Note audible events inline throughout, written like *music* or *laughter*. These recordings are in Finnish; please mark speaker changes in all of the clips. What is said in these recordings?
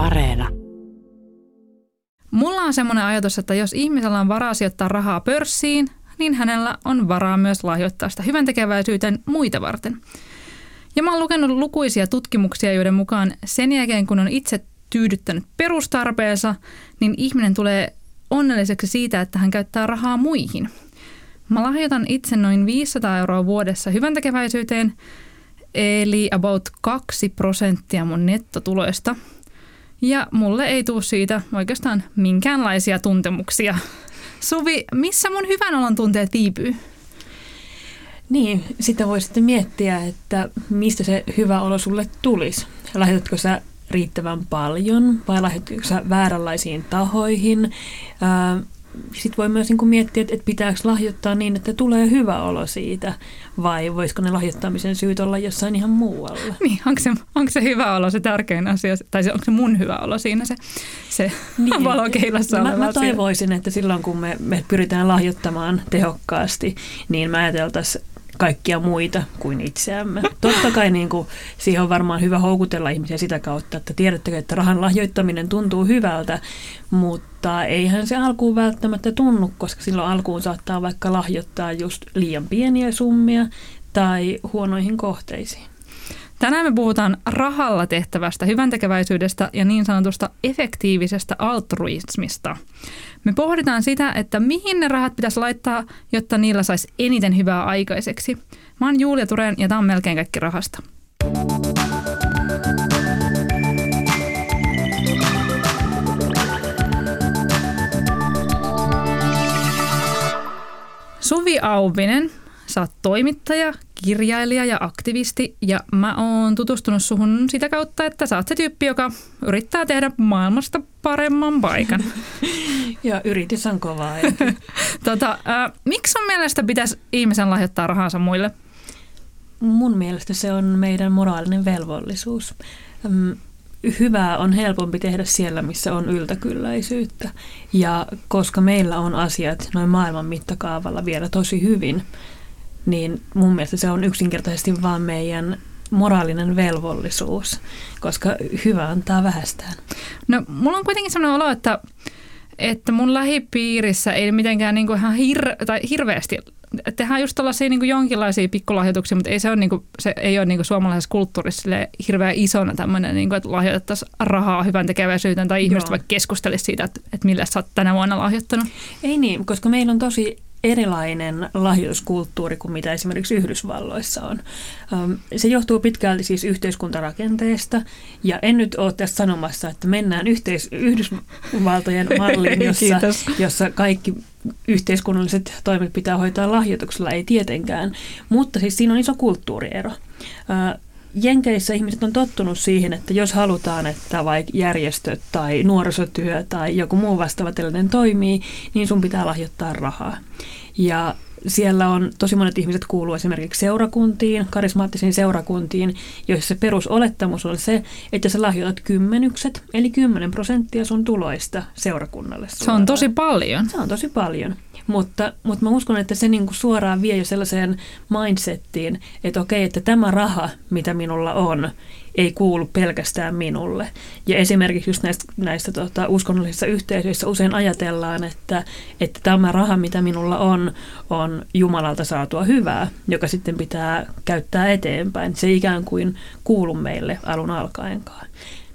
Speaker 1: Areena.
Speaker 2: Mulla on semmoinen ajatus, että jos ihmisellä on varaa sijoittaa rahaa pörssiin, niin hänellä on varaa myös lahjoittaa sitä hyvän tekeväisyyteen muita varten. Ja mä oon lukenut lukuisia tutkimuksia, joiden mukaan sen jälkeen, kun on itse tyydyttänyt perustarpeensa, niin ihminen tulee onnelliseksi siitä, että hän käyttää rahaa muihin. Mä lahjoitan itse noin 500 euroa vuodessa hyvän tekeväisyyteen, eli about 2 prosenttia mun nettotuloista. Ja mulle ei tule siitä oikeastaan minkäänlaisia tuntemuksia. Suvi, missä mun hyvän olon tunteet viipyy?
Speaker 3: Niin, sitä voi sitten miettiä, että mistä se hyvä olo sulle tulisi. Lahjoitatko sä riittävän paljon vai lahjoitatko sä vääränlaisiin tahoihin? Sitten voi myös niin miettiä, että pitääkö lahjoittaa niin, että tulee hyvä olo siitä, vai voisiko ne lahjoittamisen syyt olla jossain ihan muualla? *laughs*
Speaker 2: Niin, onko se, onko se hyvä olo se tärkein asia, tai onko se mun hyvä olo siinä se, se *laughs* niin. valokeilassa
Speaker 3: no, mä, mä toivoisin, että silloin kun me, me pyritään lahjoittamaan tehokkaasti, niin mä ajateltaisiin kaikkia muita kuin itseämme. Totta kai niin kuin, siihen on varmaan hyvä houkutella ihmisiä sitä kautta, että tiedättekö, että rahan lahjoittaminen tuntuu hyvältä, mutta eihän se alkuun välttämättä tunnu, koska silloin alkuun saattaa vaikka lahjoittaa just liian pieniä summia tai huonoihin kohteisiin.
Speaker 2: Tänään me puhutaan rahalla tehtävästä hyväntekeväisyydestä ja niin sanotusta efektiivisestä altruismista. Me pohditaan sitä, että mihin ne rahat pitäisi laittaa, jotta niillä saisi eniten hyvää aikaiseksi. Mä oon Julia Turen ja tämä on melkein kaikki rahasta. Suvi Auvinen Sä oot toimittaja, kirjailija ja aktivisti ja mä oon tutustunut suhun sitä kautta, että sä oot se tyyppi, joka yrittää tehdä maailmasta paremman paikan. *laughs*
Speaker 3: ja yritys on kovaa. *laughs*
Speaker 2: tota, äh, miksi sun mielestä pitäisi ihmisen lahjoittaa rahansa muille?
Speaker 3: Mun mielestä se on meidän moraalinen velvollisuus. Hyvää on helpompi tehdä siellä, missä on yltäkylläisyyttä. Ja koska meillä on asiat noin maailman mittakaavalla vielä tosi hyvin, niin mun mielestä se on yksinkertaisesti vaan meidän moraalinen velvollisuus, koska hyvä antaa vähästään.
Speaker 2: No mulla on kuitenkin sellainen olo, että, että mun lähipiirissä ei mitenkään niin kuin ihan hir- tai hirveästi tehdään just tällaisia niin jonkinlaisia pikkulahjoituksia, mutta ei se, ole, niin kuin, se ei ole niin kuin suomalaisessa kulttuurissa hirveän isona tämmöinen, niin kuin, että lahjoitettaisiin rahaa hyvän tekeväisyyteen tai ihmiset vaikka keskustelisi siitä, että, että millä sä oot tänä vuonna lahjoittanut.
Speaker 3: Ei niin, koska meillä on tosi erilainen lahjoituskulttuuri kuin mitä esimerkiksi Yhdysvalloissa on. Se johtuu pitkälti siis yhteiskuntarakenteesta, ja en nyt ole tässä sanomassa, että mennään yhteis- Yhdysvaltojen *laughs* malliin, jossa, jossa kaikki yhteiskunnalliset toimet pitää hoitaa lahjoituksella, ei tietenkään, mutta siis siinä on iso kulttuuriero. Jenkeissä ihmiset on tottunut siihen, että jos halutaan, että vaikka järjestöt tai nuorisotyö tai joku muu vastaava tällainen toimii, niin sun pitää lahjoittaa rahaa. Ja siellä on tosi monet ihmiset kuuluu esimerkiksi seurakuntiin, karismaattisiin seurakuntiin, joissa se perusolettamus on se, että sä lahjoitat kymmenykset, eli 10 prosenttia sun tuloista seurakunnalle. Suoraan.
Speaker 2: Se on tosi paljon.
Speaker 3: Se on tosi paljon. Mutta, mutta mä uskon, että se niin kuin suoraan vie jo sellaiseen mindsettiin, että okei, että tämä raha, mitä minulla on, ei kuulu pelkästään minulle. Ja esimerkiksi just näistä, näistä tota, uskonnollisissa yhteisöissä usein ajatellaan, että, että tämä raha, mitä minulla on, on Jumalalta saatua hyvää, joka sitten pitää käyttää eteenpäin. Se ei ikään kuin kuulu meille alun alkaenkaan.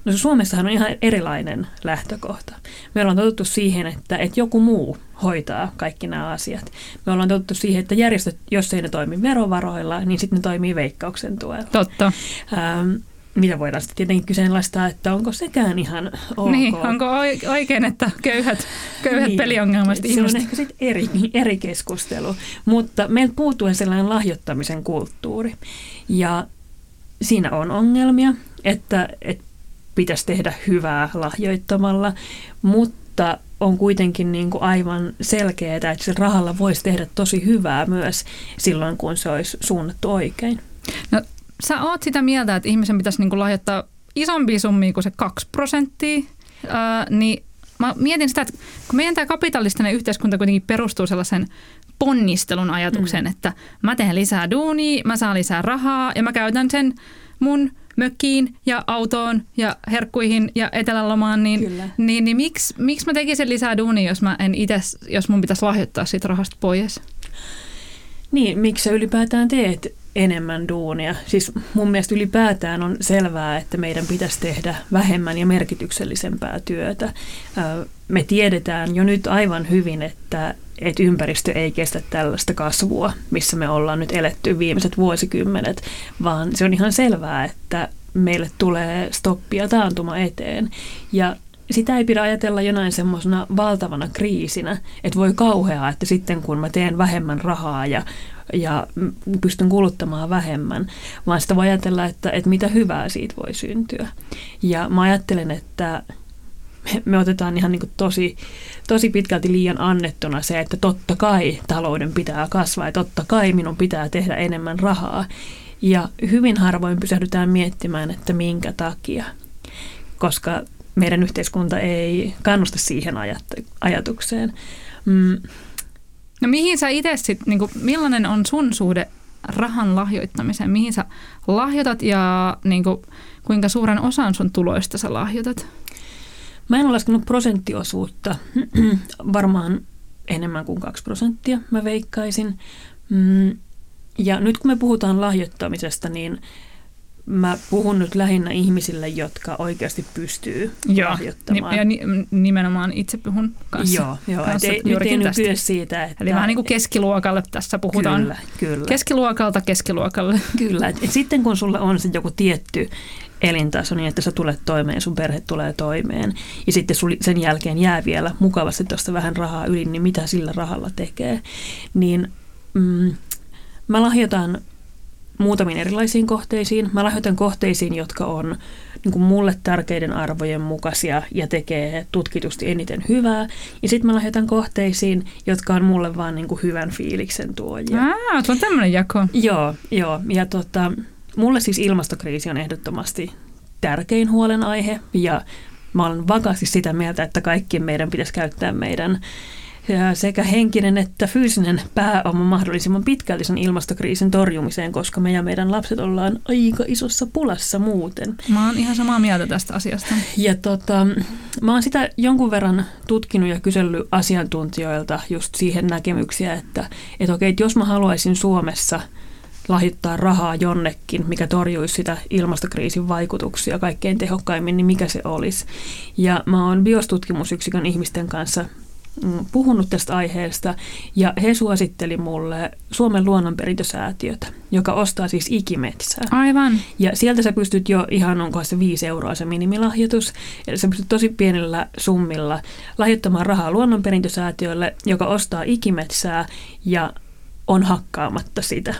Speaker 3: No Suomessahan on ihan erilainen lähtökohta. Me ollaan totuttu siihen, että, että joku muu hoitaa kaikki nämä asiat. Me ollaan totuttu siihen, että järjestöt, jos ei ne toimi verovaroilla, niin sitten ne toimii veikkauksen tuella.
Speaker 2: Totta.
Speaker 3: Ähm, mitä voidaan sitten tietenkin kyseenalaistaa, että onko sekään ihan ok.
Speaker 2: Niin, onko oikein, että köyhät, köyhät niin, peliongelmaiset
Speaker 3: ihmiset. Se on ehkä sitten eri, eri keskustelu, mutta meiltä puuttuu sellainen lahjoittamisen kulttuuri. Ja siinä on ongelmia, että, että pitäisi tehdä hyvää lahjoittamalla, mutta on kuitenkin niin kuin aivan selkeää, että sillä rahalla voisi tehdä tosi hyvää myös silloin, kun se olisi suunnattu oikein.
Speaker 2: No, sä oot sitä mieltä, että ihmisen pitäisi niin kuin lahjoittaa isompia summia kuin se 2 prosenttia, ää, niin mä mietin sitä, että kun meidän tämä kapitalistinen yhteiskunta kuitenkin perustuu sellaisen ponnistelun ajatuksen, mm. että mä teen lisää duunia, mä saan lisää rahaa ja mä käytän sen mun mökkiin ja autoon ja herkkuihin ja etelälomaan, niin,
Speaker 3: Kyllä.
Speaker 2: niin, niin miksi, miksi mä tekisin lisää duunia, jos, mä en itse, jos mun pitäisi lahjoittaa siitä rahasta pois?
Speaker 3: Niin, miksi sä ylipäätään teet enemmän duunia? Siis mun mielestä ylipäätään on selvää, että meidän pitäisi tehdä vähemmän ja merkityksellisempää työtä. Me tiedetään jo nyt aivan hyvin, että, että ympäristö ei kestä tällaista kasvua, missä me ollaan nyt eletty viimeiset vuosikymmenet, vaan se on ihan selvää, että meille tulee stoppia taantuma eteen. Ja sitä ei pidä ajatella jonain semmoisena valtavana kriisinä, että voi kauheaa, että sitten kun mä teen vähemmän rahaa ja, ja pystyn kuluttamaan vähemmän, vaan sitä voi ajatella, että, että mitä hyvää siitä voi syntyä. Ja mä ajattelen, että me otetaan ihan niin kuin tosi, tosi pitkälti liian annettuna se, että totta kai talouden pitää kasvaa ja totta kai minun pitää tehdä enemmän rahaa. Ja hyvin harvoin pysähdytään miettimään, että minkä takia. Koska meidän yhteiskunta ei kannusta siihen ajat- ajatukseen. Mm,
Speaker 2: No mihin sä itse sit, niin millainen on sun suhde rahan lahjoittamiseen? Mihin sä lahjoitat ja niin kuin, kuinka suuren osan sun tuloista sä lahjoitat?
Speaker 3: Mä en ole laskenut prosenttiosuutta, *clears throat* varmaan enemmän kuin 2 prosenttia mä veikkaisin. Mm, Ja nyt kun me puhutaan lahjoittamisesta, niin mä puhun nyt lähinnä ihmisille, jotka oikeasti pystyy lahjoittamaan.
Speaker 2: Ja ni- nimenomaan itse puhun kanssa.
Speaker 3: Joo, joo.
Speaker 2: kanssa
Speaker 3: Et ei, nyt ei nyt kyse siitä, että...
Speaker 2: Eli vähän niin kuin keskiluokalle tässä puhutaan.
Speaker 3: Kyllä, kyllä.
Speaker 2: Keskiluokalta keskiluokalle.
Speaker 3: Kyllä, et, et sitten kun sulla on se joku tietty elintaso, niin että sä tulet toimeen, sun perhe tulee toimeen, ja sitten sul, sen jälkeen jää vielä mukavasti tuosta vähän rahaa yli, niin mitä sillä rahalla tekee, niin mm, mä lahjoitan muutamiin erilaisiin kohteisiin. Mä lahjoitan kohteisiin, jotka on niin kuin mulle tärkeiden arvojen mukaisia ja tekee tutkitusti eniten hyvää. Ja sitten mä lahjoitan kohteisiin, jotka on mulle vaan niin kuin hyvän fiiliksen tuojia.
Speaker 2: Ah, tuo on tämmöinen jako.
Speaker 3: Joo, joo. Ja tota, mulle siis ilmastokriisi on ehdottomasti tärkein huolenaihe ja mä olen vakaasti sitä mieltä, että kaikkien meidän pitäisi käyttää meidän sekä henkinen että fyysinen pääoma mahdollisimman pitkälti sen ilmastokriisin torjumiseen, koska me ja meidän lapset ollaan aika isossa pulassa muuten.
Speaker 2: Mä oon ihan samaa mieltä tästä asiasta.
Speaker 3: Ja tota, mä oon sitä jonkun verran tutkinut ja kysellyt asiantuntijoilta just siihen näkemyksiä, että, että okei, että jos mä haluaisin Suomessa lahjoittaa rahaa jonnekin, mikä torjuisi sitä ilmastokriisin vaikutuksia kaikkein tehokkaimmin, niin mikä se olisi. Ja mä oon biostutkimusyksikön ihmisten kanssa mm, puhunut tästä aiheesta ja he suositteli mulle Suomen luonnonperintösäätiötä, joka ostaa siis ikimetsää.
Speaker 2: Aivan.
Speaker 3: Ja sieltä sä pystyt jo ihan, onko se 5 euroa se minimilahjoitus, eli sä pystyt tosi pienillä summilla lahjoittamaan rahaa luonnonperintösäätiölle, joka ostaa ikimetsää ja on hakkaamatta sitä.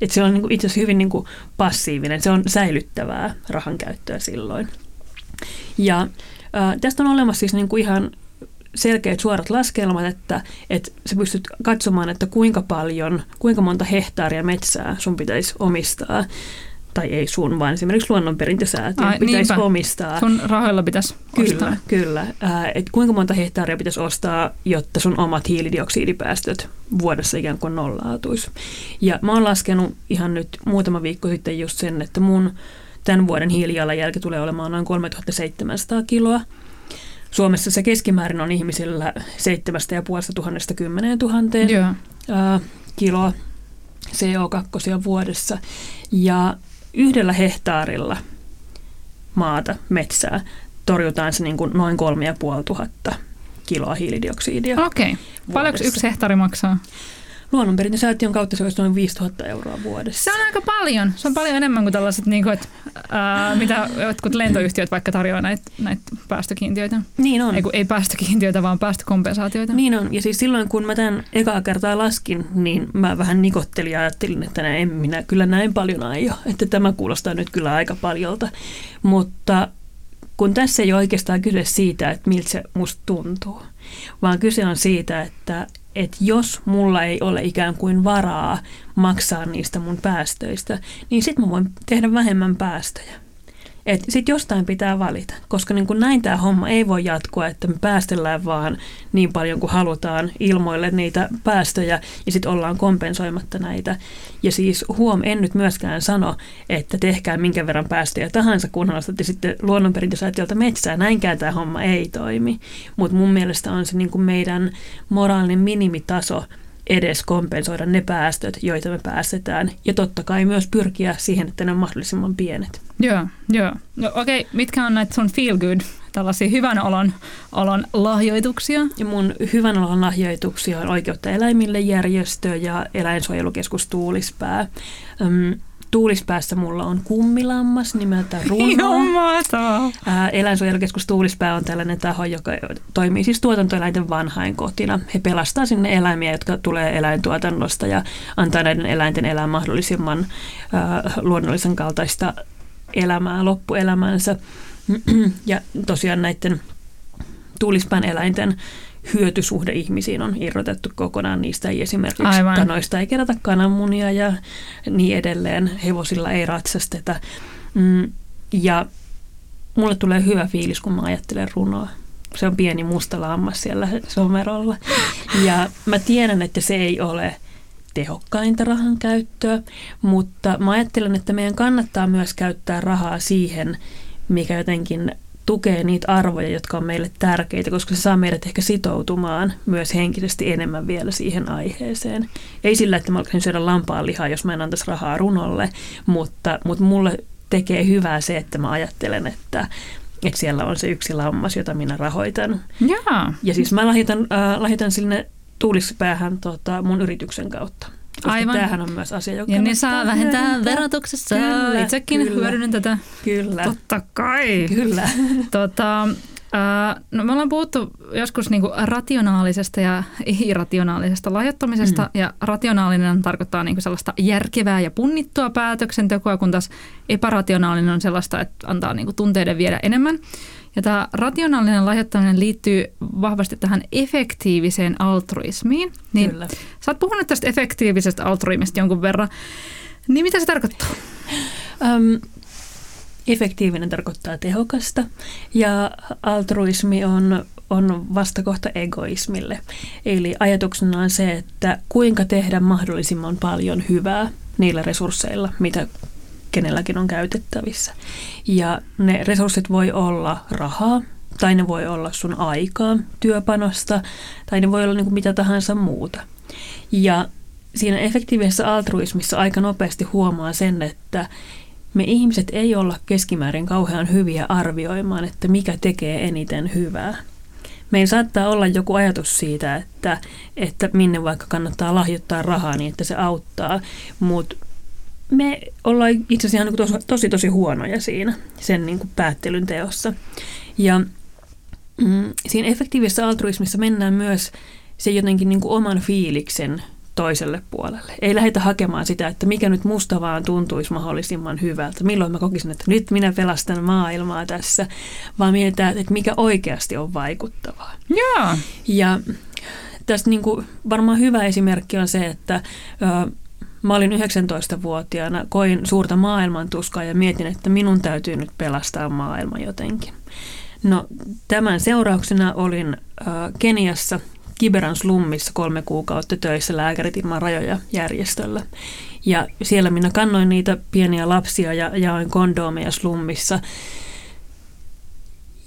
Speaker 3: Et se on niinku itse asiassa hyvin niinku passiivinen, se on säilyttävää rahan käyttöä silloin. Ja ää, tästä on olemassa siis niinku ihan selkeät suorat laskelmat, että, että sä pystyt katsomaan, että kuinka paljon, kuinka monta hehtaaria metsää sun pitäisi omistaa, tai ei sun, vaan esimerkiksi luonnonperintösäätiön
Speaker 2: Ai,
Speaker 3: pitäisi
Speaker 2: niinpä.
Speaker 3: omistaa.
Speaker 2: Sun rahoilla pitäisi
Speaker 3: Kyllä,
Speaker 2: ostaa.
Speaker 3: kyllä. Ää, et kuinka monta hehtaaria pitäisi ostaa, jotta sun omat hiilidioksidipäästöt vuodessa ikään kuin nollautuisi. Ja mä oon laskenut ihan nyt muutama viikko sitten just sen, että mun tämän vuoden hiilijalanjälki tulee olemaan noin 3700 kiloa. Suomessa se keskimäärin on ihmisillä 7500 10 000
Speaker 2: Joo.
Speaker 3: ää, kiloa CO2 vuodessa. Ja yhdellä hehtaarilla maata, metsää, torjutaan se niin kuin noin 3500 kiloa hiilidioksidia.
Speaker 2: Okei. Paljonko
Speaker 3: vuodessa.
Speaker 2: yksi hehtaari maksaa?
Speaker 3: Luonnonperintösäätiön kautta se olisi noin 5000 euroa vuodessa.
Speaker 2: Se on aika paljon. Se on paljon enemmän kuin tällaiset, niin kuin, että, ää, mitä jotkut lentoyhtiöt vaikka tarjoaa näitä, näitä päästökiintiöitä.
Speaker 3: Niin on.
Speaker 2: Ei, ei päästökiintiöitä, vaan päästökompensaatioita.
Speaker 3: Niin on. Ja siis silloin, kun mä tämän ekaa kertaa laskin, niin mä vähän nikottelin ja ajattelin, että näin, en minä kyllä näin paljon aio. Että tämä kuulostaa nyt kyllä aika paljolta. Mutta kun tässä ei ole oikeastaan kyse siitä, että miltä se musta tuntuu, vaan kyse on siitä, että, että jos mulla ei ole ikään kuin varaa maksaa niistä mun päästöistä, niin sitten mä voin tehdä vähemmän päästöjä. Että sitten jostain pitää valita, koska niin kuin näin tämä homma ei voi jatkua, että me päästellään vaan niin paljon kuin halutaan ilmoille niitä päästöjä ja sitten ollaan kompensoimatta näitä. Ja siis huom, en nyt myöskään sano, että tehkää minkä verran päästöjä tahansa, kunhan ostatte sitten luonnonperintösäätiöltä metsää. Näinkään tämä homma ei toimi. Mutta mun mielestä on se niin kuin meidän moraalinen minimitaso edes kompensoida ne päästöt, joita me päästetään. Ja totta kai myös pyrkiä siihen, että ne on mahdollisimman pienet.
Speaker 2: Joo, joo. No okei, okay. mitkä on näitä sun feel good, tällaisia hyvän olon, olon lahjoituksia?
Speaker 3: Ja mun hyvän olon lahjoituksia on Oikeutta eläimille järjestö ja eläinsuojelukeskus Tuulispää. Öm, Tuulispäässä mulla on kummilammas nimeltä Runo. Eläinsuojelukeskus Tuulispää on tällainen taho, joka toimii siis tuotantoeläinten vanhainkotina. He pelastaa sinne eläimiä, jotka tulee eläintuotannosta ja antaa näiden eläinten elää mahdollisimman äh, luonnollisen kaltaista elämää loppuelämänsä. *clears throat* Ja tosiaan näiden Tuulispään eläinten hyötysuhde ihmisiin on irrotettu kokonaan. Niistä ei esimerkiksi Aivan. kanoista ei kerätä kananmunia ja niin edelleen. Hevosilla ei ratsasteta. Mm, ja mulle tulee hyvä fiilis, kun mä ajattelen runoa. Se on pieni musta lammas siellä somerolla. Ja mä tiedän, että se ei ole tehokkainta rahan käyttöä, mutta mä ajattelen, että meidän kannattaa myös käyttää rahaa siihen, mikä jotenkin tukee niitä arvoja, jotka on meille tärkeitä, koska se saa meidät ehkä sitoutumaan myös henkisesti enemmän vielä siihen aiheeseen. Ei sillä, että mä alkaisin syödä lampaan lihaa, jos mä en antaisi rahaa runolle, mutta, mutta mulle tekee hyvää se, että mä ajattelen, että, että siellä on se yksi lammas, jota minä rahoitan.
Speaker 2: Jaa.
Speaker 3: Ja siis mä lahjoitan, äh, lahjoitan sinne tuulispäähän tota, mun yrityksen kautta. Koska Aivan. tämähän on myös asia, joka
Speaker 2: Ja ne saa vähentää hyödyntää. verotuksessa. Kyllä, Itsekin kyllä. hyödynnän tätä.
Speaker 3: Kyllä.
Speaker 2: Totta kai.
Speaker 3: Kyllä. *laughs*
Speaker 2: tota, Uh, no me ollaan puhuttu joskus niinku rationaalisesta ja irrationaalisesta lahjoittamisesta, mm. ja rationaalinen tarkoittaa niinku sellaista järkevää ja punnittua päätöksentekoa, kun taas epärationaalinen on sellaista, että antaa niinku tunteiden viedä enemmän. Ja tämä rationaalinen lahjoittaminen liittyy vahvasti tähän efektiiviseen altruismiin. Niin Kyllä. Sä oot puhunut tästä efektiivisestä altruismista jonkun verran. Niin mitä se tarkoittaa?
Speaker 3: Um, efektiivinen tarkoittaa tehokasta ja altruismi on, on vastakohta egoismille. Eli ajatuksena on se, että kuinka tehdä mahdollisimman paljon hyvää niillä resursseilla, mitä kenelläkin on käytettävissä. Ja ne resurssit voi olla rahaa, tai ne voi olla sun aikaa, työpanosta, tai ne voi olla niin kuin mitä tahansa muuta. Ja siinä efektiivisessä altruismissa aika nopeasti huomaa sen, että me ihmiset ei olla keskimäärin kauhean hyviä arvioimaan, että mikä tekee eniten hyvää. Meillä saattaa olla joku ajatus siitä, että, että minne vaikka kannattaa lahjoittaa rahaa niin, että se auttaa, mutta me ollaan itse asiassa niin tosi, tosi, tosi huonoja siinä sen niin kuin päättelyn teossa. Ja mm, siinä efektiivisessä altruismissa mennään myös se jotenkin niin kuin oman fiiliksen toiselle puolelle. Ei lähdetä hakemaan sitä, että mikä nyt musta vaan tuntuisi mahdollisimman hyvältä. Milloin mä kokisin, että nyt minä pelastan maailmaa tässä, vaan mietitään, että mikä oikeasti on vaikuttavaa.
Speaker 2: Yeah.
Speaker 3: Ja tästä niin kuin varmaan hyvä esimerkki on se, että Mä olin 19-vuotiaana, koin suurta maailmantuskaa ja mietin, että minun täytyy nyt pelastaa maailma jotenkin. No tämän seurauksena olin äh, Keniassa Kiberan slummissa kolme kuukautta töissä Lääkärit ilman rajoja järjestöllä. Ja siellä minä kannoin niitä pieniä lapsia ja jaoin kondoomeja slummissa.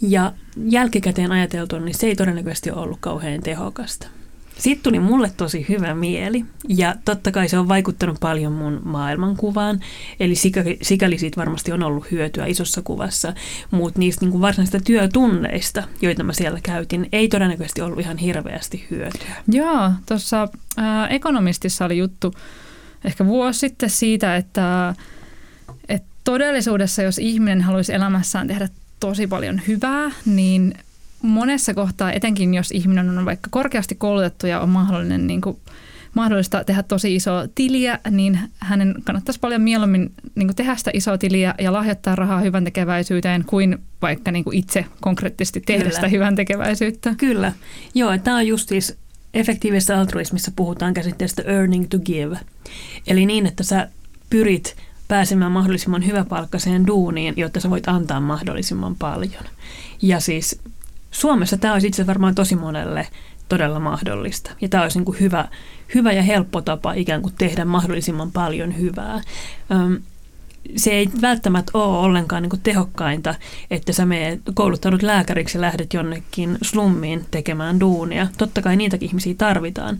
Speaker 3: Ja jälkikäteen ajateltu, niin se ei todennäköisesti ollut kauhean tehokasta. Sitten tuli mulle tosi hyvä mieli ja totta kai se on vaikuttanut paljon mun maailmankuvaan. Eli sikäli, sikäli siitä varmasti on ollut hyötyä isossa kuvassa, mutta niistä niin varsinaisista työtunneista, joita mä siellä käytin, ei todennäköisesti ollut ihan hirveästi hyötyä.
Speaker 2: Joo, tuossa äh, Ekonomistissa oli juttu ehkä vuosi sitten siitä, että, että todellisuudessa jos ihminen haluaisi elämässään tehdä tosi paljon hyvää, niin monessa kohtaa, etenkin jos ihminen on vaikka korkeasti koulutettu ja on mahdollinen niin kuin, mahdollista tehdä tosi isoa tiliä, niin hänen kannattaisi paljon mieluummin niin kuin tehdä sitä isoa tiliä ja lahjoittaa rahaa hyvän tekeväisyyteen kuin vaikka niin kuin itse konkreettisesti tehdä Kyllä. sitä hyvän tekeväisyyttä.
Speaker 3: Kyllä. Joo, tämä on just siis efektiivisessä altruismissa puhutaan käsitteestä earning to give. Eli niin, että sä pyrit pääsemään mahdollisimman hyväpalkkaiseen duuniin, jotta sä voit antaa mahdollisimman paljon. Ja siis Suomessa tämä olisi itse varmaan tosi monelle todella mahdollista. Ja tämä olisi niin kuin hyvä, hyvä ja helppo tapa ikään kuin tehdä mahdollisimman paljon hyvää. Se ei välttämättä ole ollenkaan niin kuin tehokkainta, että sä menet kouluttaudut lääkäriksi ja lähdet jonnekin slummiin tekemään duunia. Totta kai niitäkin ihmisiä tarvitaan,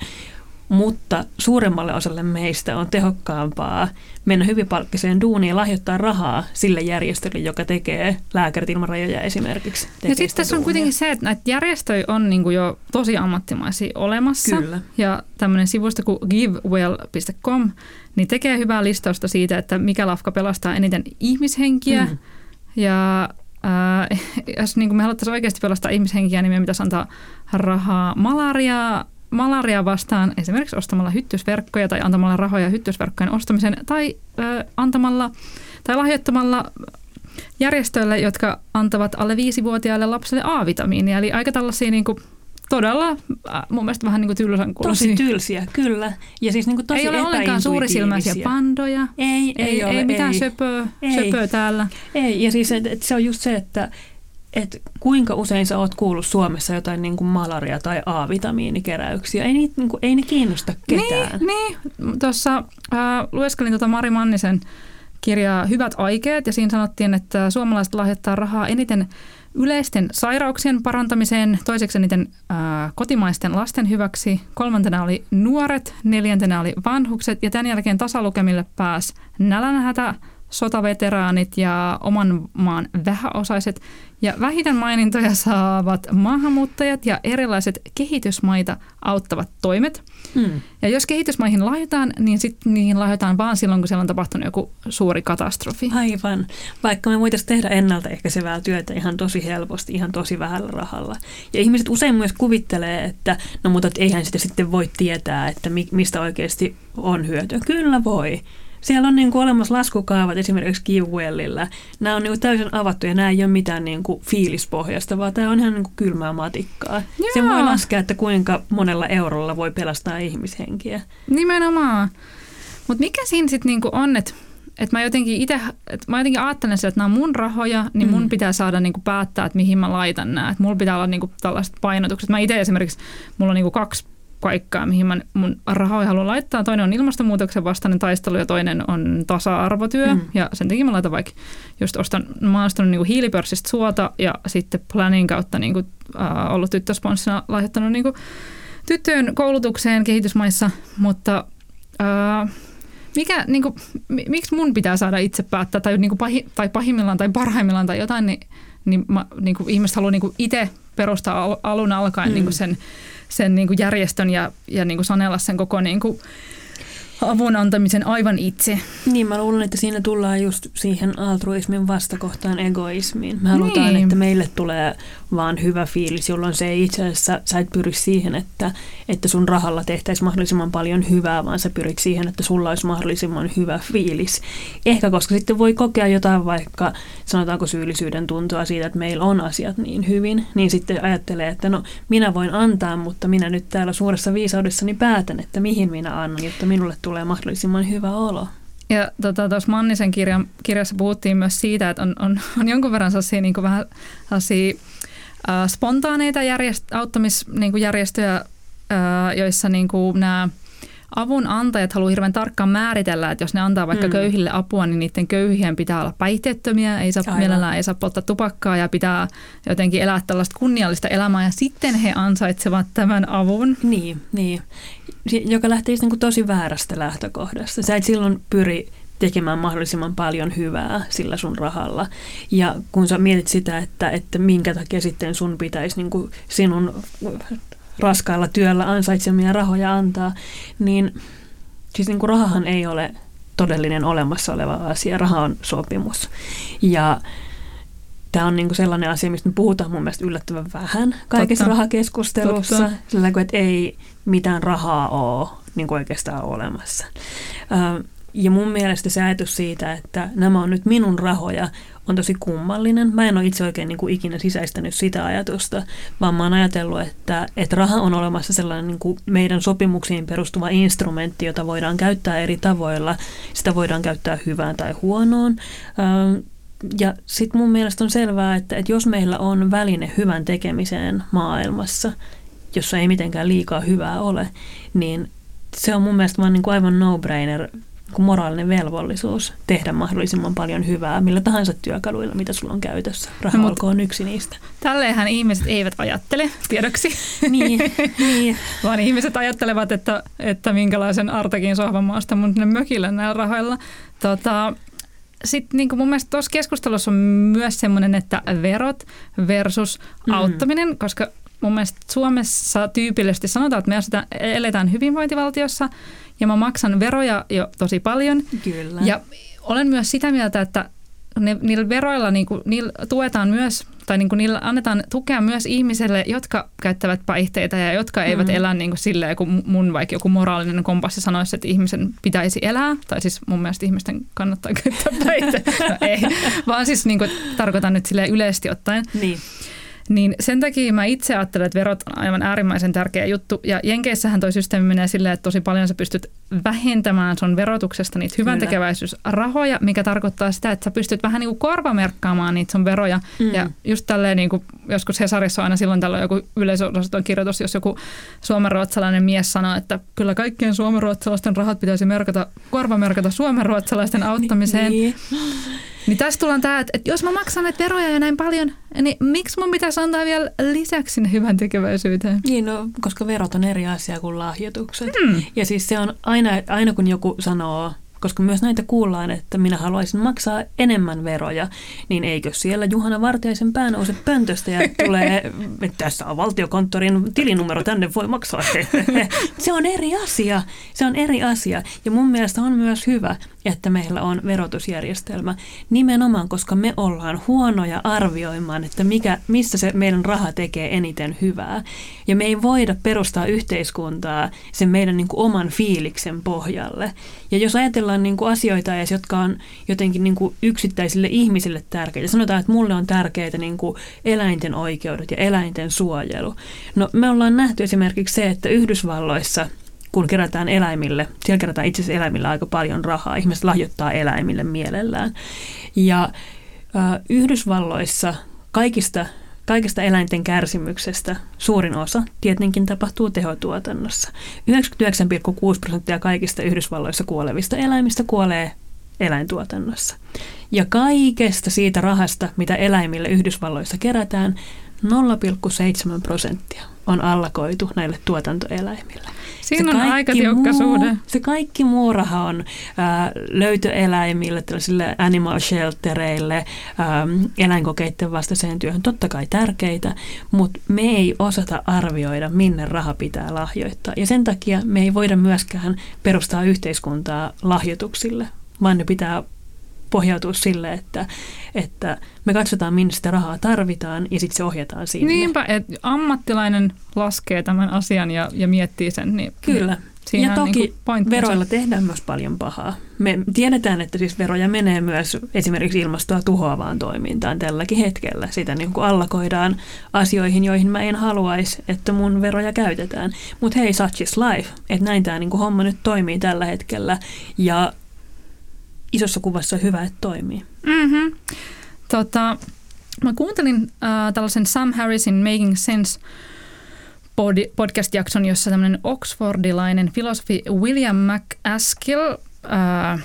Speaker 3: mutta suuremmalle osalle meistä on tehokkaampaa mennä hyvinpalkkiseen duuniin ja lahjoittaa rahaa sille järjestölle, joka tekee lääkärit ilman rajoja esimerkiksi.
Speaker 2: Ja sitten tässä on kuitenkin se, että näitä järjestöjä on niin kuin jo tosi ammattimaisia olemassa.
Speaker 3: Kyllä.
Speaker 2: Ja tämmöinen sivusto kuin givewell.com niin tekee hyvää listausta siitä, että mikä lafka pelastaa eniten ihmishenkiä. Mm. Ja äh, *laughs* jos niin kuin me haluttaisiin oikeasti pelastaa ihmishenkiä, niin meidän pitäisi antaa rahaa malariaa malaria vastaan esimerkiksi ostamalla hyttysverkkoja tai antamalla rahoja hyttysverkkojen ostamiseen tai ö, antamalla tai lahjoittamalla järjestöille, jotka antavat alle viisivuotiaille lapsille A-vitamiinia. Eli aika tällaisia niin kuin, todella mun mielestä vähän niin kuin tylsän
Speaker 3: kuulosia. Tosi tylsiä, kyllä. Ja siis niin kuin tosi
Speaker 2: ei ole ollenkaan suurisilmäisiä pandoja.
Speaker 3: Ei, ei, ei, ole,
Speaker 2: ei mitään
Speaker 3: ei.
Speaker 2: söpöä, ei. söpöä täällä.
Speaker 3: Ei, ja siis et, se on just se, että että kuinka usein sä oot kuullut Suomessa jotain niin kuin malaria- tai A-vitamiinikeräyksiä. Ei, niitä, niin kuin, ei ne kiinnosta ketään.
Speaker 2: Niin, niin. tuossa äh, lueskelin tuota Mari Mannisen kirjaa Hyvät aikeet ja siinä sanottiin, että suomalaiset lahjoittaa rahaa eniten yleisten sairauksien parantamiseen, toiseksi eniten äh, kotimaisten lasten hyväksi, kolmantena oli nuoret, neljäntenä oli vanhukset ja tämän jälkeen tasalukemille pääsi nälänhätä, sotaveteraanit ja oman maan vähäosaiset. Ja vähiten mainintoja saavat maahanmuuttajat ja erilaiset kehitysmaita auttavat toimet. Hmm. Ja jos kehitysmaihin lahjotaan, niin sitten niihin lahjotaan vaan silloin, kun siellä on tapahtunut joku suuri katastrofi.
Speaker 3: Aivan. Vaikka me voitaisiin tehdä ennaltaehkäisevää työtä ihan tosi helposti, ihan tosi vähällä rahalla. Ja ihmiset usein myös kuvittelee, että no mutta eihän sitä sitten voi tietää, että mistä oikeasti on hyötyä. Kyllä voi. Siellä on niin kuin olemassa laskukaavat esimerkiksi Kiwellillä. Nämä on niin kuin täysin avattu ja nämä ei ole mitään niin kuin fiilispohjasta, vaan tämä on ihan niin kuin kylmää matikkaa. Joo. Se voi laskea, että kuinka monella eurolla voi pelastaa ihmishenkiä.
Speaker 2: Nimenomaan. Mutta mikä siinä sitten niinku on, että et mä jotenkin itse, mä jotenkin ajattelen sitä, että nämä on mun rahoja, niin mun mm. pitää saada niinku päättää, että mihin mä laitan nämä. Että mulla pitää olla niinku tällaiset painotukset. Mä itse esimerkiksi, mulla on niinku kaksi paikkaa, mihin mä mun rahoja haluan laittaa. Toinen on ilmastonmuutoksen vastainen taistelu ja toinen on tasa-arvotyö. Mm. Ja sen takia mä laitan vaikka, just ostan, mä oon ostanut niinku hiilipörssistä suota ja sitten Planin kautta niinku, äh, ollut tyttösponssina lahjoittanut niinku, tyttöjen koulutukseen kehitysmaissa, mutta äh, mikä, niinku, miksi mun pitää saada itse päättää tai, niinku pahi, tai pahimmillaan tai parhaimmillaan tai jotain, niin, niin mä, niinku, ihmiset haluaa niinku itse perustaa alun alkaen mm. niinku sen sen niin kuin järjestön ja, ja niin kuin sanella sen koko niin kuin avun antamisen aivan itse.
Speaker 3: Niin, mä luulen, että siinä tullaan just siihen altruismin vastakohtaan egoismiin. Me halutaan, niin. että meille tulee vaan hyvä fiilis, jolloin se ei itse asiassa, sä et pyri siihen, että, että sun rahalla tehtäisiin mahdollisimman paljon hyvää, vaan sä pyrit siihen, että sulla olisi mahdollisimman hyvä fiilis. Ehkä koska sitten voi kokea jotain vaikka, sanotaanko syyllisyyden tuntoa siitä, että meillä on asiat niin hyvin, niin sitten ajattelee, että no minä voin antaa, mutta minä nyt täällä suuressa viisaudessani päätän, että mihin minä annan, jotta minulle tulee mahdollisimman hyvä olo.
Speaker 2: Ja tota, tuossa tota, Mannisen kirjan, kirjassa puhuttiin myös siitä, että on, on, on jonkun verran sellaisia, niin vähän sellaisia äh, spontaaneita järjest, auttamisjärjestöjä, niin äh, joissa niin kuin nämä avun antajat haluaa hirveän tarkkaan määritellä, että jos ne antaa vaikka mm. köyhille apua, niin niiden köyhien pitää olla päihteettömiä, ei saa, mielellään ei saa polttaa tupakkaa ja pitää jotenkin elää tällaista kunniallista elämää ja sitten he ansaitsevat tämän avun.
Speaker 3: Niin, niin. joka lähtee niin tosi väärästä lähtökohdasta. Sä et silloin pyri tekemään mahdollisimman paljon hyvää sillä sun rahalla. Ja kun sä mietit sitä, että, että minkä takia sitten sun pitäisi niin kuin sinun raskaalla työllä ansaitsemia rahoja antaa, niin siis niin kuin rahahan ei ole todellinen olemassa oleva asia. Raha on sopimus. Ja tämä on niinku sellainen asia, mistä me puhutaan mun mielestä yllättävän vähän kaikessa Totta. rahakeskustelussa. Sillä että ei mitään rahaa ole niin kuin oikeastaan olemassa. Ja mun mielestä se ajatus siitä, että nämä on nyt minun rahoja, on tosi kummallinen. Mä en ole itse oikein niin kuin ikinä sisäistänyt sitä ajatusta, vaan mä oon ajatellut, että, että raha on olemassa sellainen niin kuin meidän sopimuksiin perustuva instrumentti, jota voidaan käyttää eri tavoilla. Sitä voidaan käyttää hyvään tai huonoon. Ja sitten mun mielestä on selvää, että, että jos meillä on väline hyvän tekemiseen maailmassa, jossa ei mitenkään liikaa hyvää ole, niin se on mun mielestä vaan niin kuin aivan no-brainer kuin moraalinen velvollisuus tehdä mahdollisimman paljon hyvää millä tahansa työkaluilla, mitä sulla on käytössä. Raha no, olkoon yksi niistä.
Speaker 2: Tälleenhän ihmiset eivät ajattele, tiedoksi.
Speaker 3: niin, niin. *laughs*
Speaker 2: Vaan ihmiset ajattelevat, että, että minkälaisen Artekin sohvan maasta mun sinne mökille näillä rahoilla. Tota, sitten niin mun mielestä tuossa keskustelussa on myös semmoinen, että verot versus mm. auttaminen, koska mun mielestä Suomessa tyypillisesti sanotaan, että me eletään hyvinvointivaltiossa ja mä maksan veroja jo tosi paljon.
Speaker 3: Kyllä.
Speaker 2: Ja olen myös sitä mieltä, että ne, niillä veroilla niin kuin, niillä tuetaan myös, tai niin kuin, niillä annetaan tukea myös ihmisille, jotka käyttävät päihteitä ja jotka eivät mm. elä niin kuin silleen, kun mun vaikka joku moraalinen kompassi sanoisi, että ihmisen pitäisi elää. Tai siis mun mielestä ihmisten kannattaa *laughs* käyttää päihteitä. No ei, *laughs* vaan siis niin kuin, tarkoitan nyt silleen yleisesti ottaen.
Speaker 3: Niin.
Speaker 2: Niin sen takia mä itse ajattelen, että verot on aivan äärimmäisen tärkeä juttu. Ja Jenkeissähän toi systeemi menee silleen, että tosi paljon sä pystyt vähentämään sun verotuksesta niitä hyvän tekeväisyysrahoja, mikä tarkoittaa sitä, että sä pystyt vähän niin kuin korvamerkkaamaan niitä sun veroja. Mm. Ja just tälleen niin kuin joskus Hesarissa on aina silloin tällöin joku yleisosaston kirjoitus, jos joku suomenruotsalainen mies sanoo, että kyllä kaikkien suomenruotsalaisten rahat pitäisi merkata, korvamerkata suomenruotsalaisten auttamiseen. niin. Niin tästä tullaan tämä, että, että jos mä maksan näitä veroja ja näin paljon, niin miksi mun pitäisi antaa vielä lisäksi sinne hyvän tekeväisyyteen?
Speaker 3: Niin, no, koska verot on eri asia kuin lahjoitukset. Hmm. Ja siis se on aina, aina kun joku sanoo koska myös näitä kuullaan, että minä haluaisin maksaa enemmän veroja, niin eikö siellä Juhana Vartiaisen pää nouse pöntöstä ja *laughs* tulee, että tässä on valtiokonttorin tilinumero, tänne voi maksaa. *laughs* Se on eri asia. Se on eri asia. Ja mun mielestä on myös hyvä, että meillä on verotusjärjestelmä nimenomaan, koska me ollaan huonoja arvioimaan, että mikä, missä se meidän raha tekee eniten hyvää. Ja me ei voida perustaa yhteiskuntaa sen meidän niin kuin oman fiiliksen pohjalle. Ja jos ajatellaan niin kuin asioita edes, jotka on jotenkin niin kuin yksittäisille ihmisille tärkeitä, sanotaan, että mulle on tärkeitä niin kuin eläinten oikeudet ja eläinten suojelu. No me ollaan nähty esimerkiksi se, että Yhdysvalloissa – kun kerätään eläimille, siellä kerätään itse asiassa eläimille aika paljon rahaa. Ihmiset lahjoittaa eläimille mielellään. Ja äh, Yhdysvalloissa kaikista, kaikista eläinten kärsimyksestä suurin osa tietenkin tapahtuu tehotuotannossa. 99,6 prosenttia kaikista Yhdysvalloissa kuolevista eläimistä kuolee eläintuotannossa. Ja kaikesta siitä rahasta, mitä eläimille Yhdysvalloissa kerätään, 0,7 prosenttia on allakoitu näille tuotantoeläimille.
Speaker 2: Siinä se on aika tiukka suhde.
Speaker 3: Se kaikki muu raha on ää, löytöeläimille, tällaisille animal sheltereille, ää, eläinkokeiden vastaiseen työhön, totta kai tärkeitä, mutta me ei osata arvioida, minne raha pitää lahjoittaa. Ja sen takia me ei voida myöskään perustaa yhteiskuntaa lahjoituksille, vaan ne pitää pohjautua sille, että, että me katsotaan, minne sitä rahaa tarvitaan ja sitten se ohjataan sinne.
Speaker 2: Niinpä, että ammattilainen laskee tämän asian ja, ja miettii sen. Niin,
Speaker 3: Kyllä. Niin ja toki niin veroilla tehdään myös paljon pahaa. Me tiedetään, että siis veroja menee myös esimerkiksi ilmastoa tuhoavaan toimintaan tälläkin hetkellä. Sitä niin kuin allakoidaan asioihin, joihin mä en haluaisi, että mun veroja käytetään. Mutta hei, such is life. Että näin tämä niin kuin homma nyt toimii tällä hetkellä. Ja isossa kuvassa on hyvä, että toimii.
Speaker 2: Mm-hmm. Tota, mä kuuntelin äh, tällaisen Sam Harrisin Making Sense pod- podcast-jakson, jossa tämmöinen oxfordilainen filosofi William McAskill äh, äh,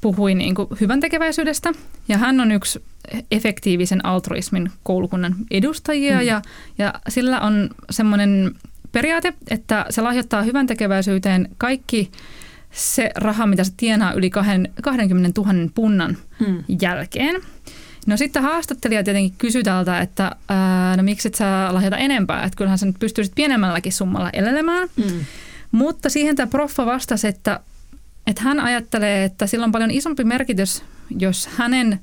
Speaker 2: puhui niin kuin hyvän tekeväisyydestä. Ja hän on yksi efektiivisen altruismin koulukunnan edustajia mm. ja, ja sillä on semmoinen periaate, että se lahjoittaa hyvän tekeväisyyteen kaikki – se raha, mitä se tienaa yli 20 000 punnan hmm. jälkeen. No sitten haastattelija tietenkin kysyi tältä, että ää, no miksi et sä lahjoita enempää, että kyllähän sä nyt pystyisit pienemmälläkin summalla elelemään. Hmm. Mutta siihen tämä proffa vastasi, että, että hän ajattelee, että sillä on paljon isompi merkitys, jos hänen